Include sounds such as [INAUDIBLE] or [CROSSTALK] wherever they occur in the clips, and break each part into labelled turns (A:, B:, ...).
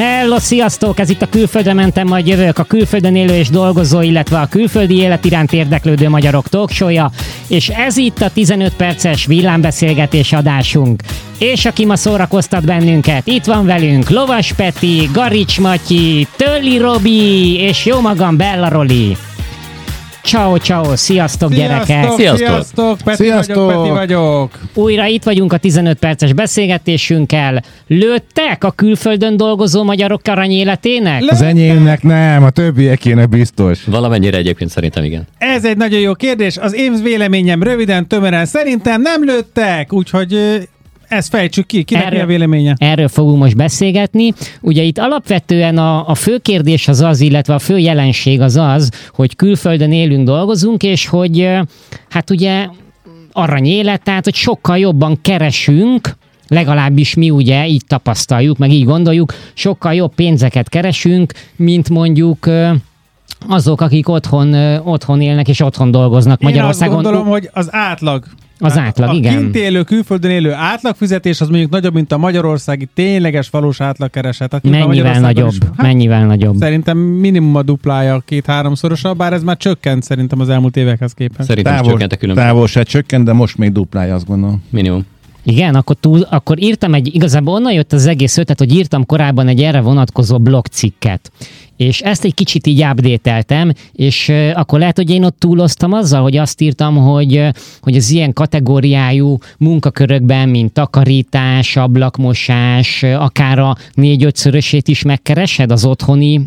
A: Hello, sziasztok! Ez itt a Külföldre mentem, majd jövök a külföldön élő és dolgozó, illetve a külföldi élet iránt érdeklődő magyarok talkshow és ez itt a 15 perces villámbeszélgetés adásunk. És aki ma szórakoztat bennünket, itt van velünk Lovas Peti, Garics Matyi, Tölli Robi és jó magam Bella Roli. Ciao, ciao, sziasztok,
B: sziasztok
A: gyerekek!
B: Sziasztok! Sziasztok! Peti sziasztok. vagyok, Peti vagyok!
A: Újra itt vagyunk a 15 perces beszélgetésünkkel. Lőttek a külföldön dolgozó magyarok aranyéletének?
C: Az enyémnek nem, a többiekének biztos.
D: Valamennyire egyébként szerintem igen.
B: Ez egy nagyon jó kérdés. Az én véleményem röviden, tömören szerintem nem lőttek, úgyhogy ezt fejtsük ki, kinek erről, mi a véleménye?
A: Erről fogunk most beszélgetni. Ugye itt alapvetően a, a fő kérdés az az, illetve a fő jelenség az az, hogy külföldön élünk, dolgozunk, és hogy hát ugye arany élet, tehát hogy sokkal jobban keresünk, legalábbis mi ugye így tapasztaljuk, meg így gondoljuk, sokkal jobb pénzeket keresünk, mint mondjuk azok, akik otthon, otthon élnek és otthon dolgoznak Magyarországon.
B: Én azt gondolom, hogy az átlag
A: az hát átlag,
B: a
A: igen.
B: A kint élő, külföldön élő átlagfizetés az mondjuk nagyobb, mint a magyarországi tényleges valós átlagkereset. Hát
A: mennyivel nagyobb? hát, mennyivel nagyobb?
B: Szerintem minimum a duplája, két-háromszorosa, bár ez már csökkent szerintem az elmúlt évekhez képest.
D: Szerintem Távol, csökkent a
C: különböző. Távolság csökkent, de most még duplája, azt gondolom.
D: Minimum.
A: Igen, akkor, túl, akkor írtam egy, igazából onnan jött az egész ötlet, hogy írtam korábban egy erre vonatkozó blogcikket. És ezt egy kicsit így update és akkor lehet, hogy én ott túloztam azzal, hogy azt írtam, hogy, hogy az ilyen kategóriájú munkakörökben, mint takarítás, ablakmosás, akár a négy-ötszörösét is megkeresed az otthoni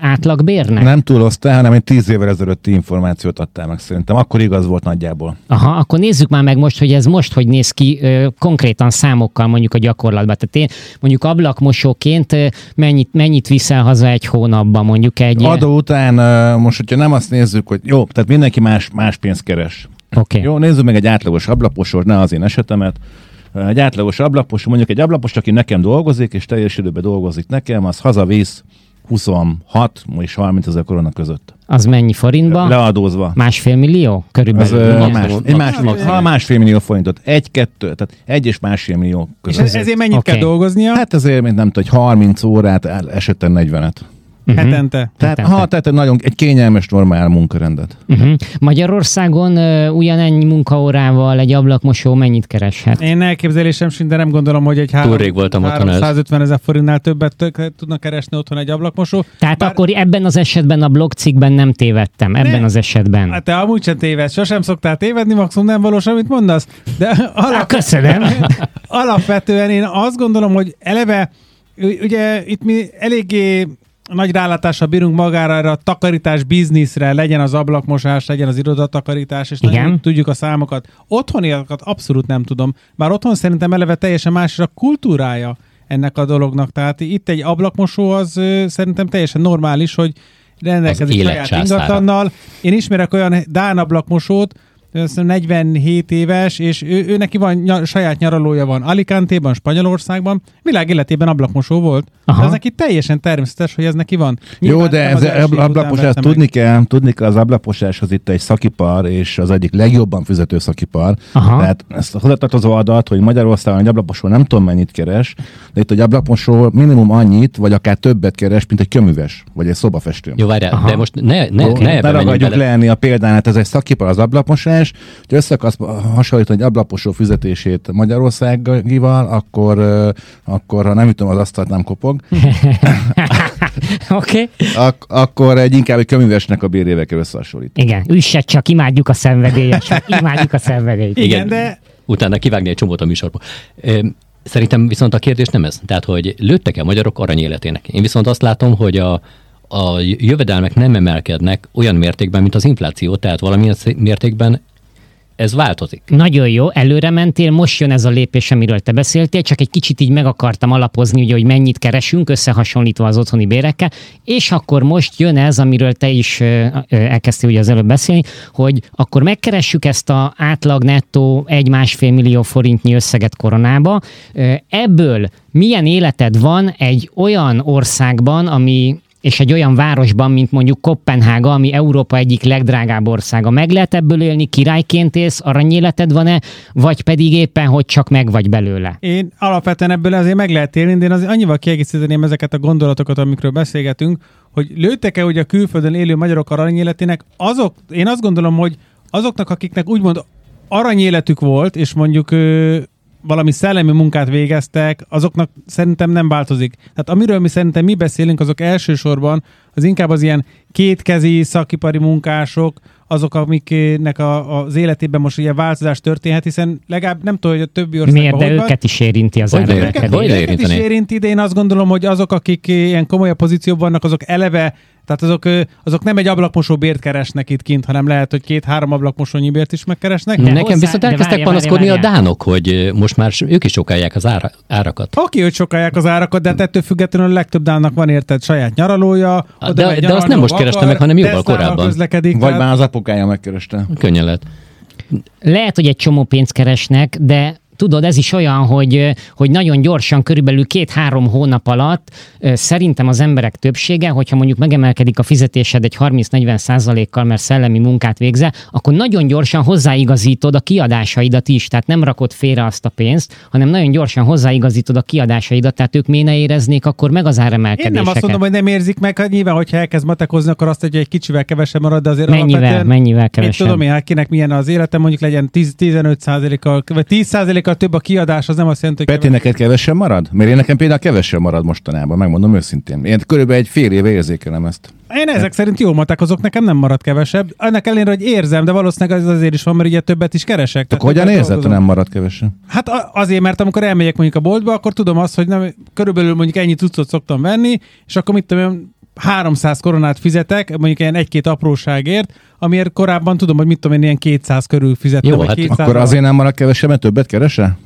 A: átlagbérnek?
C: Nem túloztál, hanem egy tíz évvel ezelőtti információt adtál meg szerintem. Akkor igaz volt nagyjából.
A: Aha, akkor nézzük már meg most, hogy ez most hogy néz ki konkrétan számokkal mondjuk a gyakorlatban. Tehát én mondjuk ablakmosóként mennyit, mennyit viszel haza egy hónap abban mondjuk egy...
C: Adó után most, hogyha nem azt nézzük, hogy jó, tehát mindenki más, más pénzt keres.
A: Okay.
C: Jó, nézzük meg egy átlagos ablaposor, ne az én esetemet. Egy átlagos ablapos, mondjuk egy ablapos, aki nekem dolgozik, és teljes időben dolgozik nekem, az hazavisz 26 és 30 ezer korona között.
A: Az mennyi forintba?
C: Leadózva.
A: Másfél millió? Körülbelül.
C: Az, uh, más, egy más, ha másfél millió forintot. Egy, kettő, tehát egy és másfél millió között.
B: És ezért mennyit okay. kell dolgoznia?
C: Hát ezért, mint nem tudom, hogy 30 órát, esetben 40-et.
B: Uh-huh. Hetente.
C: Tehát, Hetente. Ha, tehát nagyon egy kényelmes, normál munkarendet.
A: Uh-huh. Magyarországon uh, ugyanennyi munkaórával egy ablakmosó mennyit kereshet?
B: Én elképzelésem sincs, de nem gondolom, hogy egy három, rég voltam 350 ezer forintnál többet tök, tudnak keresni otthon egy ablakmosó.
A: Tehát Bár... akkor ebben az esetben a blogcikkben nem tévedtem, ebben ne. az esetben.
B: Hát te amúgy sem tévedsz, sosem szoktál tévedni, maximum nem valós, amit mondasz. De
A: alap... Há, köszönöm. [LAUGHS]
B: alapvetően én azt gondolom, hogy eleve ugye itt mi eléggé nagy rálátással bírunk magára erre a takarítás bizniszre, legyen az ablakmosás, legyen az irodatakarítás, és Igen. tudjuk a számokat. Otthoniakat abszolút nem tudom. Bár otthon szerintem eleve teljesen más a kultúrája ennek a dolognak. Tehát itt egy ablakmosó az ö, szerintem teljesen normális, hogy rendelkezik saját ingatannal. Én ismerek olyan Dán ablakmosót, 47 éves, és ő, ő neki van ny- saját nyaralója van Alicante-ban, Spanyolországban, világ életében ablakmosó volt. Aha. De ez neki teljesen természetes, hogy ez neki van.
C: Nyilván Jó, de ez az ablaposás, tudni kell, tudni kell, az ablaposás az itt egy szakipar, és az egyik legjobban fizető szakipar. Aha. Tehát ezt a hozzátartozó adat, hogy Magyarországon egy ablaposó nem tudom mennyit keres, de itt egy ablaposó minimum annyit, vagy akár többet keres, mint egy köműves, vagy egy szobafestő.
D: Jó, várjál, de most ne, ne, Jó, ne,
C: ne ragadjuk leenni a példánát, ez egy szakipar az ablaposás, fizetés, hogy össze akarsz hasonlítani egy ablaposó fizetését Magyarországival, akkor, akkor ha nem ütöm az asztalt, nem kopog. [LAUGHS]
A: Oké.
C: okay. Ak- akkor egy inkább egy köművesnek a bérével kell összehasonlítani.
A: Igen, üsset csak, imádjuk a szenvedélyes, imádjuk a szenvedélyt.
D: Igen, Igen, de... Utána kivágni egy csomót a műsorba. Szerintem viszont a kérdés nem ez. Tehát, hogy lőttek-e magyarok aranyéletének? Én viszont azt látom, hogy a, a jövedelmek nem emelkednek olyan mértékben, mint az infláció, tehát valamilyen mértékben ez változik.
A: Nagyon jó, előre mentél, most jön ez a lépés, amiről te beszéltél, csak egy kicsit így meg akartam alapozni, ugye, hogy mennyit keresünk, összehasonlítva az otthoni bérekkel, és akkor most jön ez, amiről te is elkezdtél ugye az előbb beszélni, hogy akkor megkeressük ezt a átlag nettó egy-másfél millió forintnyi összeget koronába, ebből milyen életed van egy olyan országban, ami és egy olyan városban, mint mondjuk Kopenhága, ami Európa egyik legdrágább országa, meg lehet ebből élni, királyként élsz, aranyéleted van-e, vagy pedig éppen, hogy csak meg vagy belőle?
B: Én alapvetően ebből azért meg lehet élni, de én azért annyival kiegészíteném ezeket a gondolatokat, amikről beszélgetünk, hogy lőttek-e ugye a külföldön élő magyarok aranyéletének, azok, én azt gondolom, hogy azoknak, akiknek úgymond aranyéletük volt, és mondjuk valami szellemi munkát végeztek, azoknak szerintem nem változik. Tehát amiről mi szerintem mi beszélünk, azok elsősorban az inkább az ilyen kétkezi szakipari munkások, azok, amiknek a, az életében most ugye változás történhet, hiszen legalább nem tudom, hogy a többi országban
A: Miért, de őket van. is érinti az
B: őket, őket is érinti, de én azt gondolom, hogy azok, akik ilyen komolyabb pozícióban vannak, azok eleve tehát azok, azok nem egy ablakmosó bért keresnek itt kint, hanem lehet, hogy két-három ablakmosónyi bért is megkeresnek.
D: De Nekem hozzá, viszont elkezdtek panaszkodni a dánok, hogy most már ők is sokalják az ára, árakat.
B: Oké, hogy sokalják az árakat, de hát ettől függetlenül a legtöbb dánnak van érted saját nyaralója.
D: De, de azt nem most kereste meg, hanem jóval korábban.
C: Közlekedik, Vagy már az apukája megkereste.
D: Könnyen lehet.
A: Lehet, hogy egy csomó pénzt keresnek, de tudod, ez is olyan, hogy, hogy nagyon gyorsan, körülbelül két-három hónap alatt szerintem az emberek többsége, hogyha mondjuk megemelkedik a fizetésed egy 30-40 százalékkal, mert szellemi munkát végze, akkor nagyon gyorsan hozzáigazítod a kiadásaidat is, tehát nem rakod félre azt a pénzt, hanem nagyon gyorsan hozzáigazítod a kiadásaidat, tehát ők miért ne éreznék akkor meg az áremelkedéseket.
B: Én nem azt mondom, hogy nem érzik meg, hát nyilván, hogyha elkezd matekozni, akkor azt, hogy egy kicsivel kevesebb marad, de azért
A: mennyivel, mennyivel kevesebb.
B: Én tudom én, hát kinek milyen az életem, mondjuk legyen 10-15 százalékkal, vagy 10 százalékkal sokkal több a kiadás, az nem azt jelenti,
C: hogy... Peti, kevesebb. neked kevesen marad? Mert én nekem például kevesen marad mostanában, megmondom őszintén. Én körülbelül egy fél éve érzékelem ezt.
B: Én ezek szerint jól azok nekem nem marad kevesebb. Ennek ellenére, hogy érzem, de valószínűleg az azért is van, mert ugye többet is keresek.
C: Tehát hogyan érzed, hogy nem marad kevesebb?
B: Hát azért, mert amikor elmegyek mondjuk a boltba, akkor tudom azt, hogy nem, körülbelül mondjuk ennyi cuccot szoktam venni, és akkor mit tudom, 300 koronát fizetek, mondjuk ilyen egy-két apróságért, amiért korábban tudom, hogy mit tudom én, ilyen 200 körül fizettem.
C: Jó, hát 200 akkor azért nem marad kevesebb, mert többet keresel?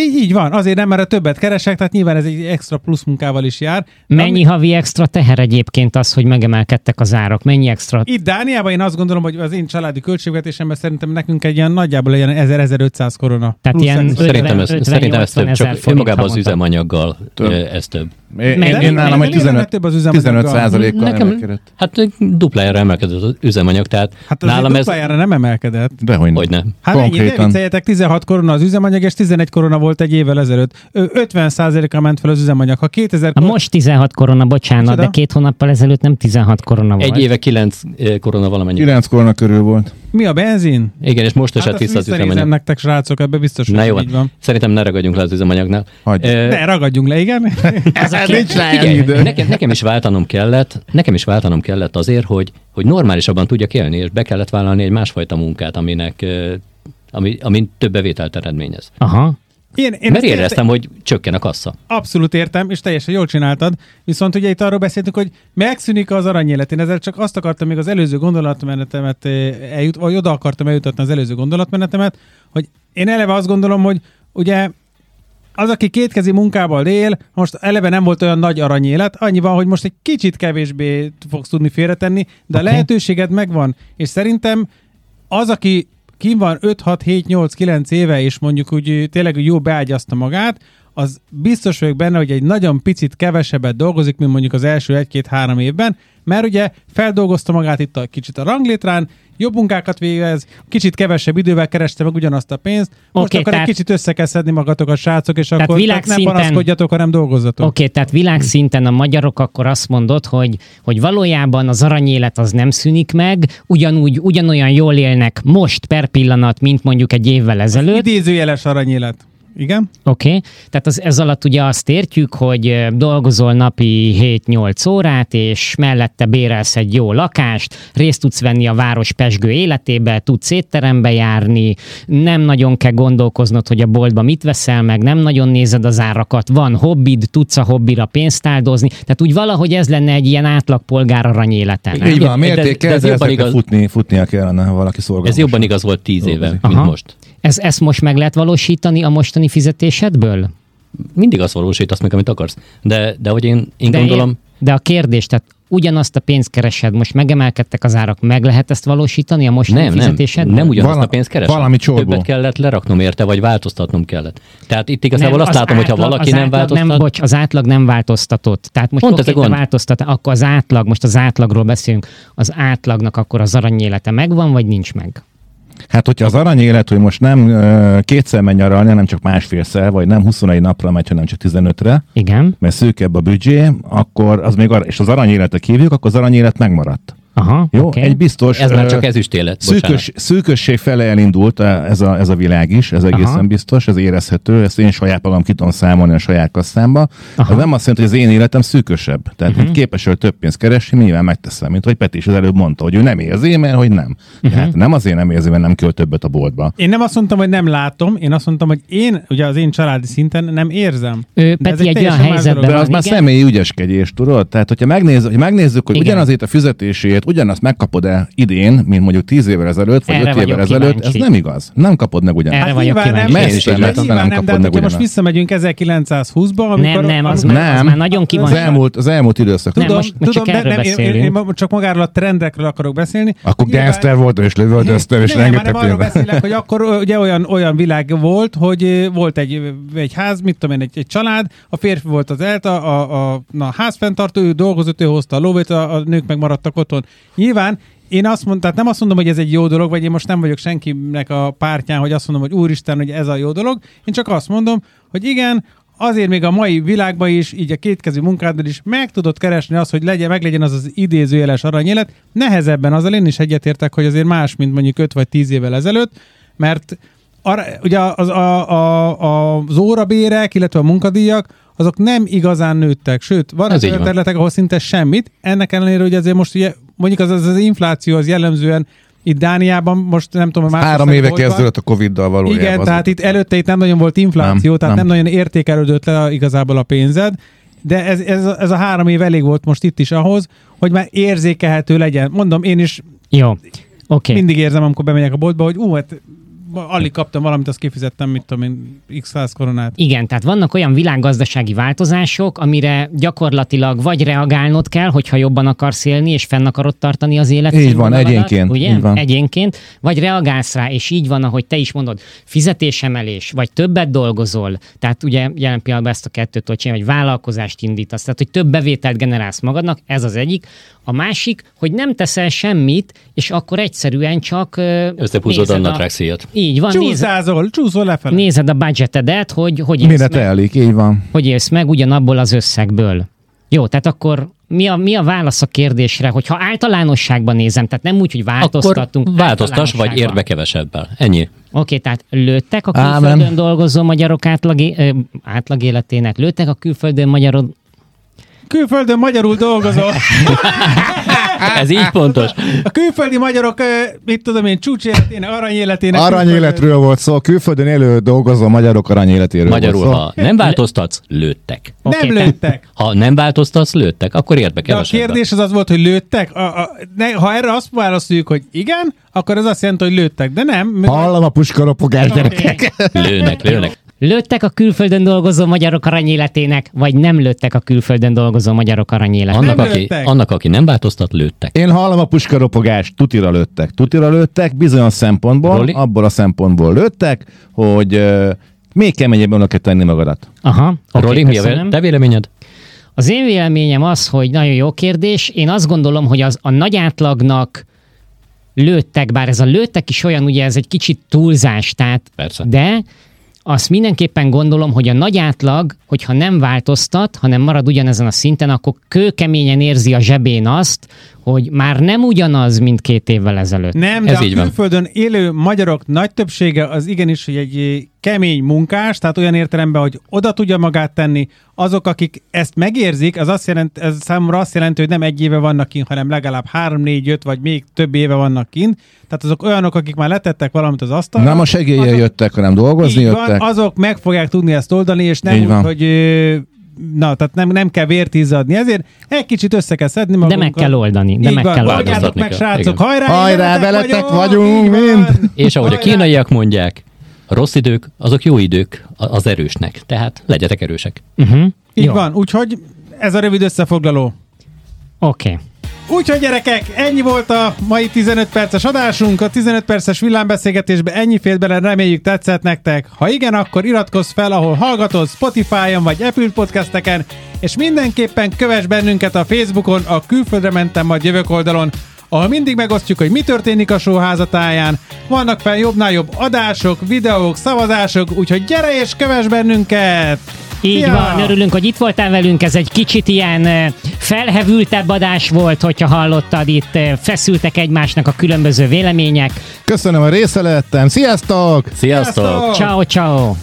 B: Így, így van, azért nem, mert a többet keresek, tehát nyilván ez egy extra plusz munkával is jár.
A: Mennyi ami... havi extra teher egyébként az, hogy megemelkedtek az árak? Mennyi extra?
B: Itt Dániában én azt gondolom, hogy az én családi költségvetésemben szerintem nekünk egy ilyen nagyjából ilyen 1000-1500 korona.
A: Tehát ilyen 50,
D: szerintem ez, 50, szerintem ez több, csak önmagában az üzemanyaggal több. ez több.
C: Én, én, én nálam egy 15, több az 15 százalékkal Nekem, emelkedett.
D: Hát duplájára emelkedett az üzemanyag, tehát
B: hát nálam ez... duplájára nem emelkedett.
C: Dehogy
D: hogy nem.
B: Hát Konkrétan. ennyi, ne 16 korona az üzemanyag, és 11 korona volt egy évvel ezelőtt. 50 százalékkal ment fel az üzemanyag. Ha 2000
A: korona... Most 16 korona, bocsánat, Csoda? de két hónappal ezelőtt nem 16 korona volt.
D: Egy éve 9 korona valamennyi.
C: 9 korona körül volt.
B: Mi a benzin?
D: Igen, és most esett hát vissza az üzemanyag.
B: nektek, srácok, ebbe biztos,
D: Na jó, így van. Szerintem ne ragadjunk le az üzemanyagnál.
B: Hagy. Ne ragadjunk le, igen. Ez
D: a nincs igen, nekem, nekem, is váltanom kellett, nekem is váltanom kellett azért, hogy, hogy normálisabban tudjak élni, és be kellett vállalni egy másfajta munkát, aminek ami, ami több bevételt eredményez.
A: Aha.
D: Én, én Mert éreztem, értem, hogy csökken a kassa.
B: Abszolút értem, és teljesen jól csináltad. Viszont ugye itt arról beszéltünk, hogy megszűnik az aranyélet. Én ezzel csak azt akartam még az előző gondolatmenetemet eljut, vagy oda akartam eljutatni az előző gondolatmenetemet, hogy én eleve azt gondolom, hogy ugye az, aki kétkezi munkával él, most eleve nem volt olyan nagy aranyélet, annyi van, hogy most egy kicsit kevésbé fogsz tudni félretenni, de okay. a lehetőséged megvan. És szerintem az, aki kim van 5, 6, 7, 8, 9 éve, és mondjuk úgy tényleg jó beágyazta magát, az biztos vagyok benne, hogy egy nagyon picit kevesebbet dolgozik, mint mondjuk az első egy-két-három évben, mert ugye feldolgozta magát itt a kicsit a ranglétrán, jobb munkákat végez, kicsit kevesebb idővel kereste meg ugyanazt a pénzt, most okay, akkor tehát... egy kicsit össze kell szedni magatokat, srácok, és tehát akkor világszinten... ne panaszkodjatok, hanem dolgozzatok.
A: Oké, okay, tehát világszinten a magyarok akkor azt mondod, hogy, hogy valójában az aranyélet az nem szűnik meg, ugyanúgy, ugyanolyan jól élnek most per pillanat, mint mondjuk egy évvel ezelőtt. Az
B: idézőjeles aranyélet. Igen.
A: Oké, okay. tehát az, ez alatt ugye azt értjük, hogy dolgozol napi 7-8 órát, és mellette bérelsz egy jó lakást, részt tudsz venni a város pesgő életébe, tudsz étterembe járni, nem nagyon kell gondolkoznod, hogy a boltba mit veszel meg, nem nagyon nézed az árakat, van hobbid, tudsz a hobbira pénzt áldozni, tehát úgy valahogy ez lenne egy ilyen átlagpolgár aranyéleten.
C: Így van, miért kell igaz... futni, futnia kellene, ha valaki szolgál.
D: Ez jobban igaz volt tíz éve, mint Aha. most.
A: Ez, ezt most meg lehet valósítani a mostani fizetésedből?
D: mindig azt valósítasz meg, amit akarsz. De, de hogy én, én
A: de
D: gondolom...
A: Én, de a kérdés, tehát ugyanazt a pénzt keresed, most megemelkedtek az árak, meg lehet ezt valósítani a most
D: nem,
A: fizetésed?
D: Nem, nem ugyanazt Vala, a pénzt keresem.
C: Valami csorgó.
D: Többet kellett leraknom érte, vagy változtatnom kellett. Tehát itt igazából nem, azt látom, átlag, hogyha valaki nem változtat...
A: Nem, bocs, az átlag nem változtatott. Tehát most Pont oké, változtat, akkor az átlag, most az átlagról beszélünk, az átlagnak akkor az aranyélete megvan, vagy nincs meg?
C: Hát, hogyha az arany élet, hogy most nem uh, kétszer megy nyaralni, nem csak másfélszer, vagy nem 21 napra megy, hanem csak 15-re,
A: Igen.
C: mert szűkebb a büdzsé, akkor az még, ar- és az arany életet hívjuk, akkor az arany élet megmaradt.
A: Aha,
C: Jó, okay. egy biztos...
D: Ez már csak ezüstélet,
C: szűkös, szűkösség fele elindult ez a, ez a világ is, ez egészen Aha. biztos, ez érezhető, ezt én saját magam ki tudom számolni a saját kasszámba. Aha. Ez nem azt jelenti, hogy az én életem szűkösebb. Tehát, uh-huh. hogy képes hogy több pénzt keresni, nyilván megteszem, mint hogy Peti is az előbb mondta, hogy ő nem érzi, mert hogy nem. Uh-huh. Tehát nem azért nem érzi, mert nem költ többet a boltba.
B: Én nem azt mondtam, hogy nem látom, én azt mondtam, hogy én, ugye az én családi szinten nem érzem.
A: Ő, Peti egy, egy olyan helyzetben
C: De az már személyi ügyeskedés, tudod? Tehát, hogyha megnéz, hogy megnézzük, hogy igen. ugyanazért a fizetését, ugyanazt megkapod de idén, mint mondjuk 10 évvel ezelőtt, vagy 5 évvel ezelőtt, ez nem igaz. Nem kapod meg ugyanazt.
A: Erre hát vagyok
B: kíváncsi. Nem, messze, nem, nem, nem kapod meg most visszamegyünk 1920-ba, amikor...
A: Nem, nem, az, nem, már, az már nagyon
C: Az elmúlt, az elmúlt időszak.
A: Tudom, nem, most, most tudom, csak nem, én, én, én,
B: csak magáról a trendekről akarok beszélni.
C: Akkor gangster volt, és lövöldözte, és rengeteg
B: Nem, arról beszélek, hogy akkor ugye olyan, olyan világ volt, hogy volt egy, egy ház, mit tudom én, egy, egy család, a férfi volt az elta, a, a, a házfenntartó, ő dolgozott, ő hozta a lóvét, a, a nők meg maradtak otthon. Nyilván én azt mondom, tehát nem azt mondom, hogy ez egy jó dolog, vagy én most nem vagyok senkinek a pártján, hogy azt mondom, hogy úristen, hogy ez a jó dolog. Én csak azt mondom, hogy igen, azért még a mai világban is, így a kétkezű munkádban is meg tudod keresni azt, hogy legyen, meglegyen az az idézőjeles aranyélet. Nehezebben azzal én is egyetértek, hogy azért más, mint mondjuk 5 vagy 10 évvel ezelőtt, mert arra, ugye az, a, a, a, az órabérek, illetve a munkadíjak, azok nem igazán nőttek, sőt, van az olyan területek, ahol szinte semmit, ennek ellenére, hogy azért most ugye mondjuk az, az, az infláció az jellemzően itt Dániában most nem tudom,
C: már Három éve kezdődött a Covid-dal valójában.
B: Igen, tehát itt előtte itt nem nagyon volt infláció, nem, tehát nem. nem nagyon értékelődött le igazából a pénzed, de ez, ez, ez a három év elég volt most itt is ahhoz, hogy már érzékelhető legyen. Mondom, én is
A: Jó. Okay.
B: Mindig érzem, amikor bemegyek a boltba, hogy ú, hát alig kaptam valamit, azt kifizettem, mit tudom én, x száz koronát.
A: Igen, tehát vannak olyan világgazdasági változások, amire gyakorlatilag vagy reagálnod kell, hogyha jobban akarsz élni, és fenn akarod tartani az életet.
C: Így van, egyénként.
A: Ugye?
C: Így van.
A: Egyénként. Vagy reagálsz rá, és így van, ahogy te is mondod, fizetésemelés, vagy többet dolgozol, tehát ugye jelen pillanatban ezt a kettőt tudod csinálni, vagy vállalkozást indítasz, tehát hogy több bevételt generálsz magadnak, ez az egyik. A másik, hogy nem teszel semmit, és akkor egyszerűen csak
D: összehúzod a nadrág
A: Így van.
B: Csúszázol, nézed, csúszol lefelé.
A: Nézed a budgetedet, hogy hogy
C: Mire telik, így van.
A: Hogy élsz meg ugyanabból az összegből. Jó, tehát akkor mi a, mi a válasz a kérdésre, hogyha általánosságban nézem, tehát nem úgy, hogy változtattunk.
D: Akkor változtas, vagy érd be kevesebbel. Ennyi. Oké,
A: okay, tehát lőttek a külföldön Ámen. dolgozó magyarok átlag, átlag életének, lőttek a külföldön magyarok
B: Külföldön magyarul dolgozol. [LAUGHS]
D: Ez így pontos.
B: A külföldi magyarok, mit tudom én, csúcséletének, aranyéletének.
C: Aranyéletről volt szó, külföldön élő dolgozó magyarok aranyéletéről
D: Magyarul, volt szó. ha nem változtatsz, lőttek.
B: Okay, nem lőttek.
D: Ha nem változtatsz, lőttek, akkor érd be De
B: a kérdés az az volt, hogy lőttek? A, a, ne, ha erre azt válaszoljuk, hogy igen, akkor ez azt jelenti, hogy lőttek, de nem.
C: Hallom a puskaropogás, gyerekek.
D: Lőnek, lőnek.
A: Lőttek a külföldön dolgozó magyarok aranyéletének, vagy nem lőttek a külföldön dolgozó magyarok aranyéletének?
D: Annak, aki, annak, aki nem változtat, lőttek.
C: Én hallom a puskaropogást, tutira lőttek. Tutira lőttek, bizonyos szempontból, Roli? abból a szempontból lőttek, hogy uh, még keményebben kell tenni magadat.
A: Aha.
D: Okay, Roli, mi a te véleményed?
A: Az én véleményem az, hogy nagyon jó kérdés. Én azt gondolom, hogy az a nagy átlagnak lőttek, bár ez a lőttek is olyan, ugye ez egy kicsit túlzás, tehát,
D: Persze.
A: de azt mindenképpen gondolom, hogy a nagy átlag, hogyha nem változtat, hanem marad ugyanezen a szinten, akkor kőkeményen érzi a zsebén azt, hogy már nem ugyanaz, mint két évvel ezelőtt.
B: Nem, de Ez a így külföldön van. élő magyarok nagy többsége az igenis, hogy egy kemény munkás, tehát olyan értelemben, hogy oda tudja magát tenni. Azok, akik ezt megérzik, az azt jelent, ez számomra azt jelenti, hogy nem egy éve vannak kint, hanem legalább három, négy, öt vagy még több éve vannak kint. Tehát azok olyanok, akik már letettek valamit az asztalra.
C: Nem a segélye jöttek, hanem dolgozni jöttek.
B: Van, azok meg fogják tudni ezt oldani, és nem úgy, hogy na, tehát nem, nem kell vért izzadni, ezért egy kicsit össze kell szedni magunkat.
A: De meg kell oldani, de meg van, kell oldani.
B: meg, srácok, hajrá,
C: hajrá, veletek vagyunk, vagyunk mind.
D: És ahogy a kínaiak mondják, A rossz idők, azok jó idők az erősnek. Tehát legyetek erősek.
B: Uh-huh. Így jó. van, úgyhogy ez a rövid összefoglaló.
A: Oké. Okay.
B: Úgyhogy gyerekek, ennyi volt a mai 15 perces adásunk. A 15 perces villámbeszélgetésbe ennyi félt bele, reméljük tetszett nektek. Ha igen, akkor iratkozz fel, ahol hallgatod, Spotify-on vagy Apple podcasteken, és mindenképpen kövess bennünket a Facebookon, a Külföldre mentem majd jövök oldalon, ahol mindig megosztjuk, hogy mi történik a sóházatáján. Vannak fel jobbnál jobb adások, videók, szavazások, úgyhogy gyere és kövess bennünket!
A: Így ja. van, örülünk, hogy itt voltál velünk, ez egy kicsit ilyen felhevültebb adás volt, hogyha hallottad, itt feszültek egymásnak a különböző vélemények.
C: Köszönöm a részletem, sziasztok!
D: Sziasztok!
A: Ciao, ciao!